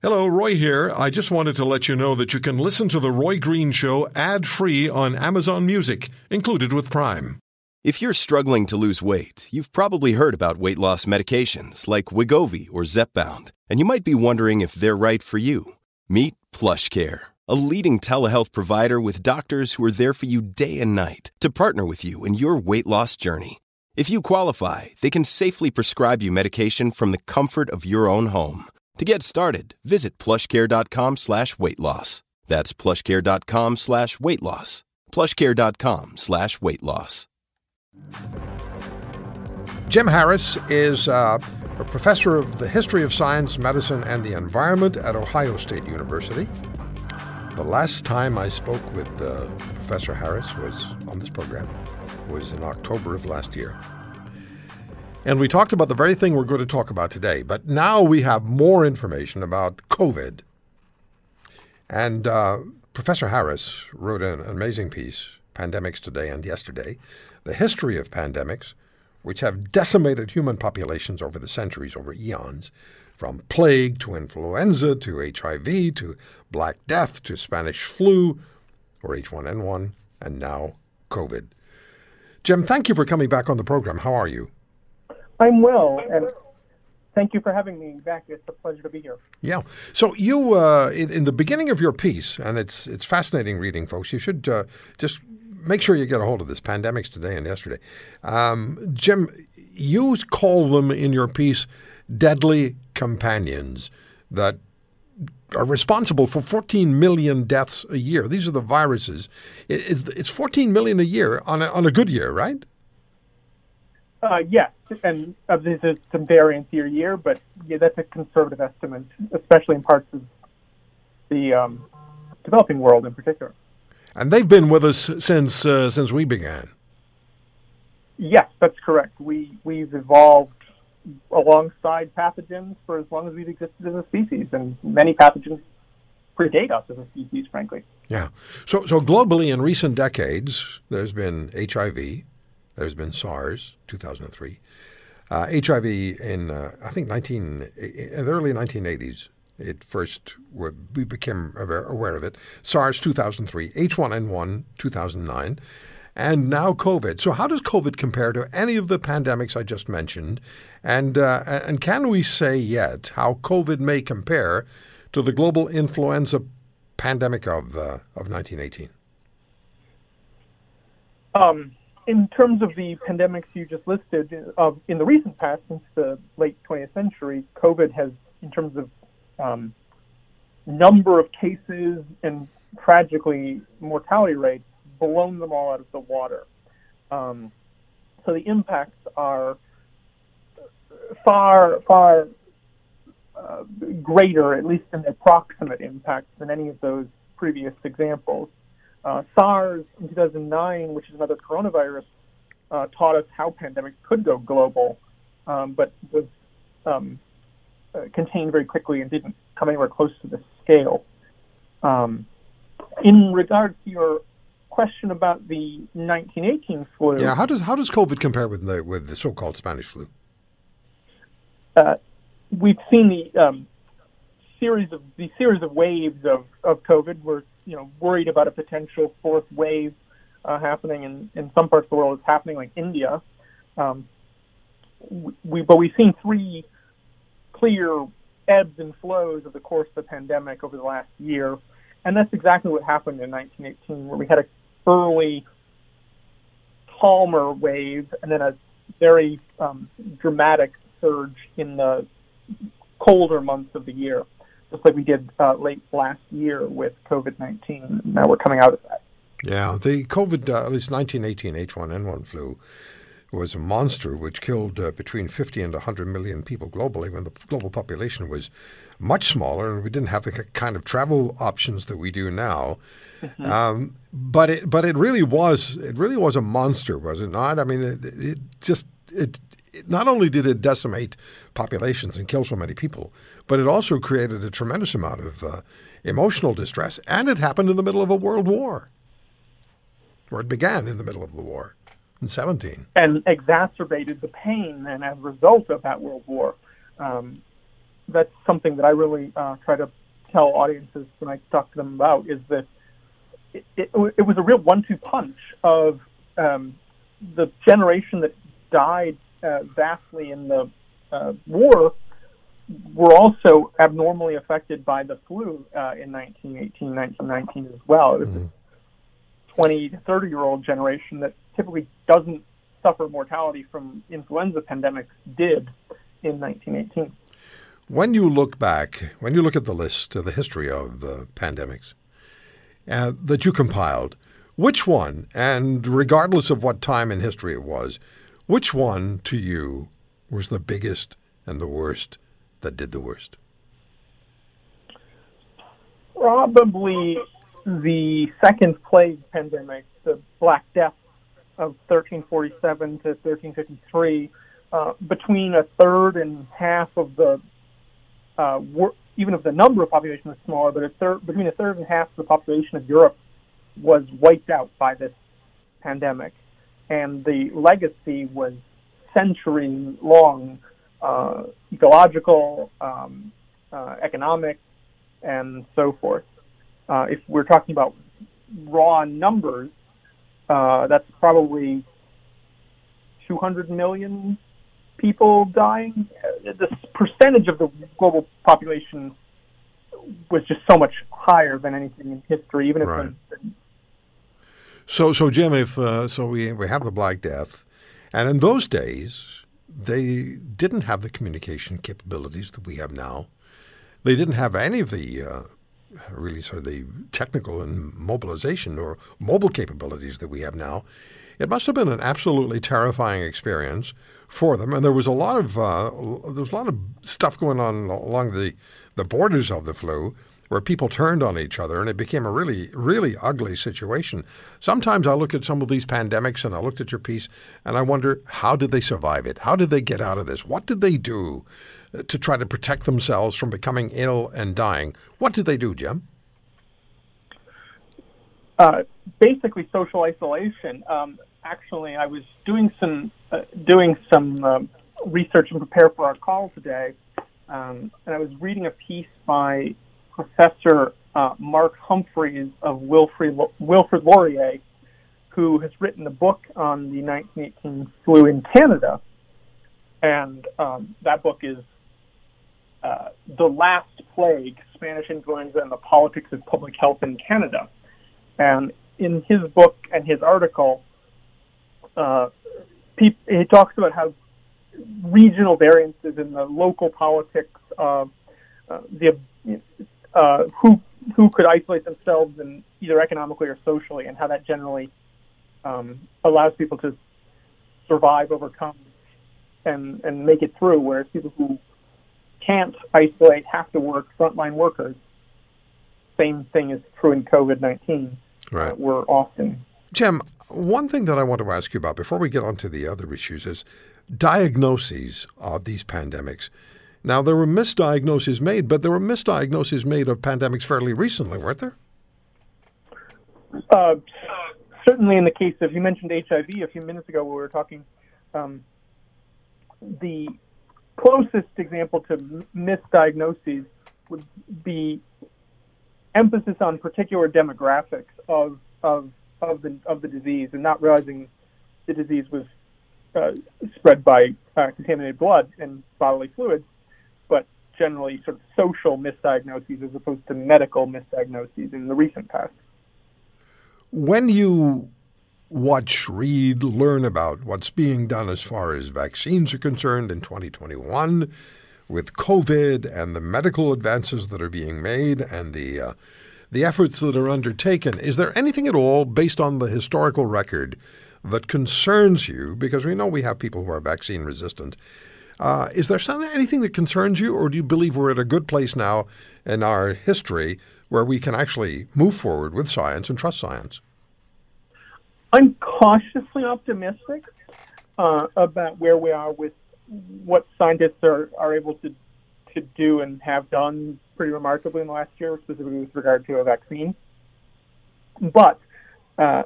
Hello, Roy here. I just wanted to let you know that you can listen to The Roy Green Show ad free on Amazon Music, included with Prime. If you're struggling to lose weight, you've probably heard about weight loss medications like Wegovy or Zepbound, and you might be wondering if they're right for you. Meet PlushCare, a leading telehealth provider with doctors who are there for you day and night to partner with you in your weight loss journey. If you qualify, they can safely prescribe you medication from the comfort of your own home. To get started, visit plushcare.com slash weight loss. That's plushcare.com slash weight loss. Plushcare.com slash weight loss. Jim Harris is uh, a professor of the history of science, medicine, and the environment at Ohio State University. The last time I spoke with uh, Professor Harris was on this program was in October of last year. And we talked about the very thing we're going to talk about today. But now we have more information about COVID. And uh, Professor Harris wrote an amazing piece, Pandemics Today and Yesterday, The History of Pandemics, which have decimated human populations over the centuries, over eons, from plague to influenza to HIV to Black Death to Spanish flu or H1N1, and now COVID. Jim, thank you for coming back on the program. How are you? I'm well, and thank you for having me back. It's a pleasure to be here. Yeah. So you, uh, in, in, the beginning of your piece, and it's it's fascinating reading, folks. You should uh, just make sure you get a hold of this. Pandemics today and yesterday. Um, Jim, you call them in your piece deadly companions that are responsible for 14 million deaths a year. These are the viruses. It's, it's 14 million a year on on a good year, right? Uh, yes, and uh, there's some variance year to year, but yeah, that's a conservative estimate, especially in parts of the um, developing world in particular. And they've been with us since uh, since we began. Yes, that's correct. We we've evolved alongside pathogens for as long as we've existed as a species, and many pathogens predate us as a species, frankly. Yeah. So so globally, in recent decades, there's been HIV, there's been SARS, 2003. Uh, HIV in, uh, I think, 19, in the early 1980s, it first were, we became aware aware of it. SARS 2003, H1N1 2009, and now COVID. So, how does COVID compare to any of the pandemics I just mentioned? And uh, and can we say yet how COVID may compare to the global influenza pandemic of uh, of 1918? Um, in terms of the pandemics you just listed, uh, in the recent past, since the late 20th century, COVID has, in terms of um, number of cases and tragically mortality rates, blown them all out of the water. Um, so the impacts are far, far uh, greater, at least in the approximate impacts, than any of those previous examples. Uh, SARS in 2009, which is another coronavirus, uh, taught us how pandemics could go global, um, but was um, uh, contained very quickly and didn't come anywhere close to the scale. Um, in regard to your question about the 1918 flu, yeah, how does how does COVID compare with the with the so-called Spanish flu? Uh, we've seen the um, series of the series of waves of, of COVID. We're you know worried about a potential fourth wave uh, happening in, in some parts of the world. It's happening like India. Um, we but we've seen three clear ebbs and flows of the course of the pandemic over the last year, and that's exactly what happened in 1918, where we had a early calmer wave and then a very um, dramatic surge in the colder months of the year just like we did uh, late last year with COVID 19. Now we're coming out of that. Yeah, the COVID, uh, at least 1918 H1N1 flu, was a monster which killed uh, between 50 and 100 million people globally when the global population was much smaller and we didn't have the kind of travel options that we do now. Mm-hmm. Um, but it but it really was it really was a monster, was it not? I mean, it, it just it, it not only did it decimate populations and kill so many people, but it also created a tremendous amount of uh, emotional distress, and it happened in the middle of a world war, or it began in the middle of the war in 17. And exacerbated the pain, and as a result of that world war. Um, that's something that I really uh, try to tell audiences when I talk to them about is that it, it, it was a real one-two punch of um, the generation that died uh, vastly in the uh, war were also abnormally affected by the flu uh, in 1918, 1919 as well. It was mm-hmm. a 20 to 30 year old generation that typically doesn't suffer mortality from influenza pandemics did in 1918. When you look back, when you look at the list, of the history of the pandemics uh, that you compiled, which one, and regardless of what time in history it was, which one to you was the biggest and the worst that did the worst? Probably the second plague pandemic, the Black Death of 1347 to 1353. Uh, between a third and half of the, uh, wor- even if the number of population was smaller, but a third, between a third and half of the population of Europe was wiped out by this pandemic. And the legacy was century long uh, ecological, um, uh, economic, and so forth. Uh, if we're talking about raw numbers, uh, that's probably 200 million people dying. Uh, the percentage of the global population was just so much higher than anything in history, even if. Right. So, so Jim, if uh, so, we we have the Black Death, and in those days, they didn't have the communication capabilities that we have now. They didn't have any of the uh, really sort of the technical and mobilization or mobile capabilities that we have now. It must have been an absolutely terrifying experience for them, and there was a lot of uh, there was a lot of stuff going on along the the borders of the flu where people turned on each other and it became a really, really ugly situation. Sometimes I look at some of these pandemics and I looked at your piece and I wonder how did they survive it? How did they get out of this? What did they do to try to protect themselves from becoming ill and dying? What did they do, Jim? Uh, basically, social isolation. Um, actually, I was doing some uh, doing some um, research and prepare for our call today, um, and I was reading a piece by Professor uh, Mark Humphries of Wilfrid, Wilfrid Laurier, who has written a book on the 1918 flu in Canada. And um, that book is uh, The Last Plague Spanish Influenza and the Politics of Public Health in Canada. And in his book and his article, uh, he, talks about how regional variances in the local politics of uh, the uh, who who could isolate themselves and either economically or socially, and how that generally um, allows people to survive, overcome, and and make it through. Whereas people who can't isolate have to work, frontline workers. Same thing is true in COVID nineteen. Right. Uh, we're often. Jim, one thing that I want to ask you about before we get on to the other issues is diagnoses of these pandemics. Now, there were misdiagnoses made, but there were misdiagnoses made of pandemics fairly recently, weren't there? Uh, certainly, in the case of you mentioned HIV a few minutes ago, we were talking. Um, the closest example to misdiagnoses would be emphasis on particular demographics of of of the of the disease and not realizing the disease was uh, spread by uh, contaminated blood and bodily fluids generally sort of social misdiagnoses as opposed to medical misdiagnoses in the recent past. When you watch, read, learn about what's being done as far as vaccines are concerned in 2021 with COVID and the medical advances that are being made and the uh, the efforts that are undertaken, is there anything at all based on the historical record that concerns you? Because we know we have people who are vaccine resistant uh, is there something, anything that concerns you, or do you believe we're at a good place now in our history where we can actually move forward with science and trust science? I'm cautiously optimistic uh, about where we are with what scientists are, are able to to do and have done pretty remarkably in the last year, specifically with regard to a vaccine. But uh,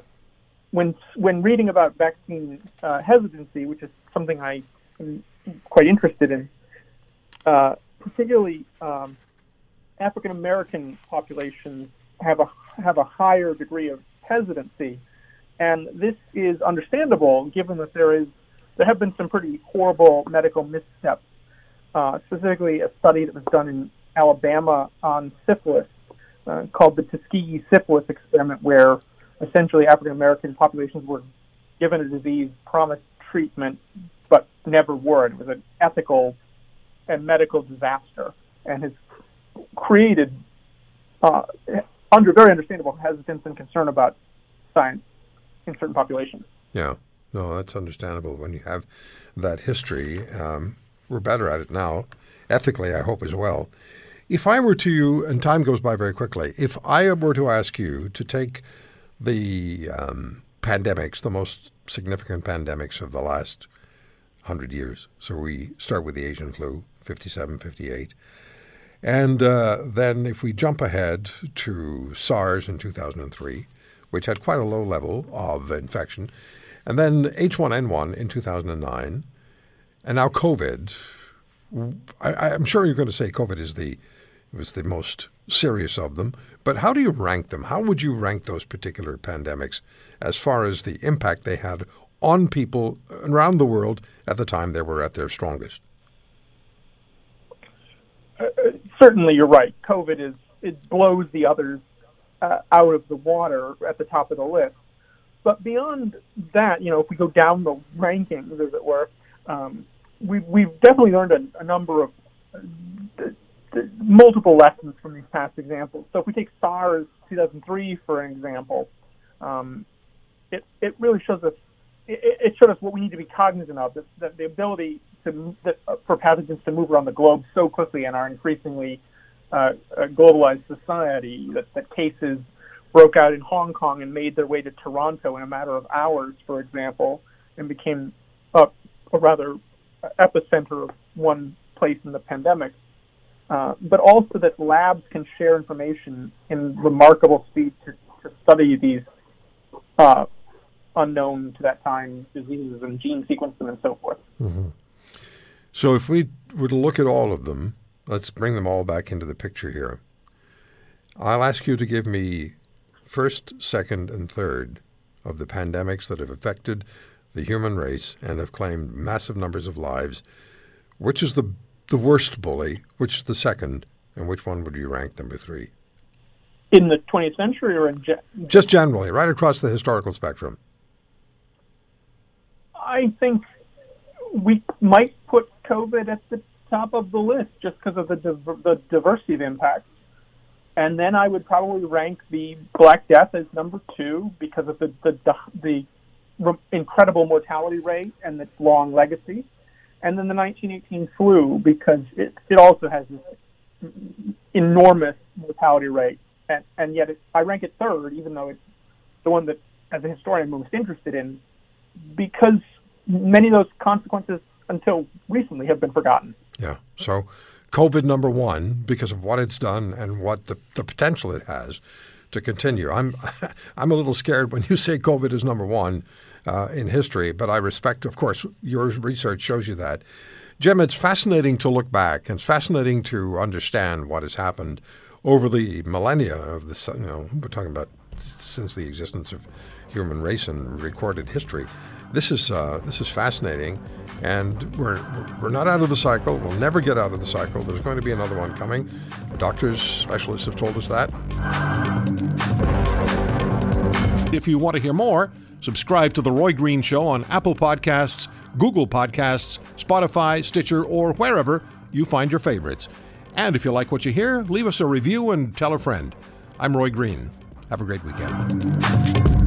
when when reading about vaccine uh, hesitancy, which is something I quite interested in. Uh, particularly um, African American populations have a have a higher degree of hesitancy, and this is understandable given that there is there have been some pretty horrible medical missteps. Uh, specifically, a study that was done in Alabama on syphilis uh, called the Tuskegee syphilis experiment, where essentially African American populations were given a disease, promised treatment, never were. It was an ethical and medical disaster, and has created uh, under very understandable hesitance and concern about science in certain populations. Yeah, no, that's understandable. When you have that history, um, we're better at it now, ethically, I hope as well. If I were to, you, and time goes by very quickly, if I were to ask you to take the um, pandemics, the most significant pandemics of the last 100 years, so we start with the Asian flu, 57, 58, and uh, then if we jump ahead to SARS in 2003, which had quite a low level of infection, and then H1N1 in 2009, and now COVID. I, am sure you're going to say COVID is the was the most serious of them. But how do you rank them? How would you rank those particular pandemics as far as the impact they had on people around the world at the time they were at their strongest? Uh, uh certainly, you're right. COVID is it blows the others uh, out of the water at the top of the list. But beyond that, you know, if we go down the rankings, as it were, um, we've, we've definitely learned a, a number of uh, multiple lessons from these past examples. So if we take SARS 2003 for an example, um, it, it really shows us it, it showed us what we need to be cognizant of that, that the ability to uh, for pathogens to move around the globe so quickly in our increasingly uh, globalized society that, that cases broke out in Hong Kong and made their way to Toronto in a matter of hours, for example, and became a, a rather epicenter of one place in the pandemic. Uh, but also that labs can share information in remarkable speed to, to study these uh, unknown to that time diseases and gene sequence them and so forth. Mm-hmm. So if we were to look at all of them, let's bring them all back into the picture here. I'll ask you to give me first, second, and third of the pandemics that have affected the human race and have claimed massive numbers of lives. Which is the the worst bully, which is the second, and which one would you rank number three? In the 20th century or in ge- just generally, right across the historical spectrum? I think we might put COVID at the top of the list just because of the the diversity of impacts. And then I would probably rank the Black Death as number two because of the the, the, the re- incredible mortality rate and its long legacy and then the 1918 flu because it, it also has this enormous mortality rate, and, and yet it, I rank it third, even though it's the one that, as a historian, I'm most interested in, because many of those consequences until recently have been forgotten. Yeah. So, COVID number one because of what it's done and what the, the potential it has to continue. I'm I'm a little scared when you say COVID is number one uh, in history, but I respect, of course, your research shows you that. Jim, it's fascinating to look back. and It's fascinating to understand what has happened over the millennia of the, you know, we're talking about since the existence of human race and recorded history. This is uh, this is fascinating, and we're we're not out of the cycle. We'll never get out of the cycle. There's going to be another one coming. Doctors, specialists have told us that. If you want to hear more Subscribe to The Roy Green Show on Apple Podcasts, Google Podcasts, Spotify, Stitcher, or wherever you find your favorites. And if you like what you hear, leave us a review and tell a friend. I'm Roy Green. Have a great weekend.